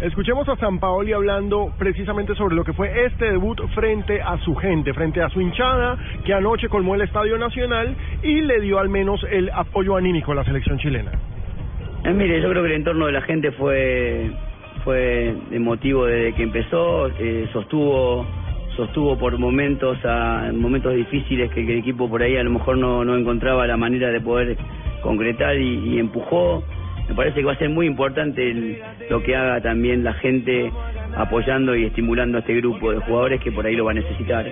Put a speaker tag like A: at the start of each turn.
A: Escuchemos a San Paoli hablando precisamente sobre lo que fue este debut frente a su gente, frente a su hinchada, que anoche colmó el Estadio Nacional y le dio al menos el apoyo anímico a la selección chilena.
B: Eh, mire, yo creo que el entorno de la gente fue fue emotivo desde que empezó, eh, sostuvo sostuvo por momentos a momentos difíciles que, el equipo por ahí a lo mejor no, encontraba la manera de poder concretar y empujó me parece que va a ser muy importante lo que haga también la gente apoyando y estimulando a este grupo de jugadores que por ahí lo va a necesitar.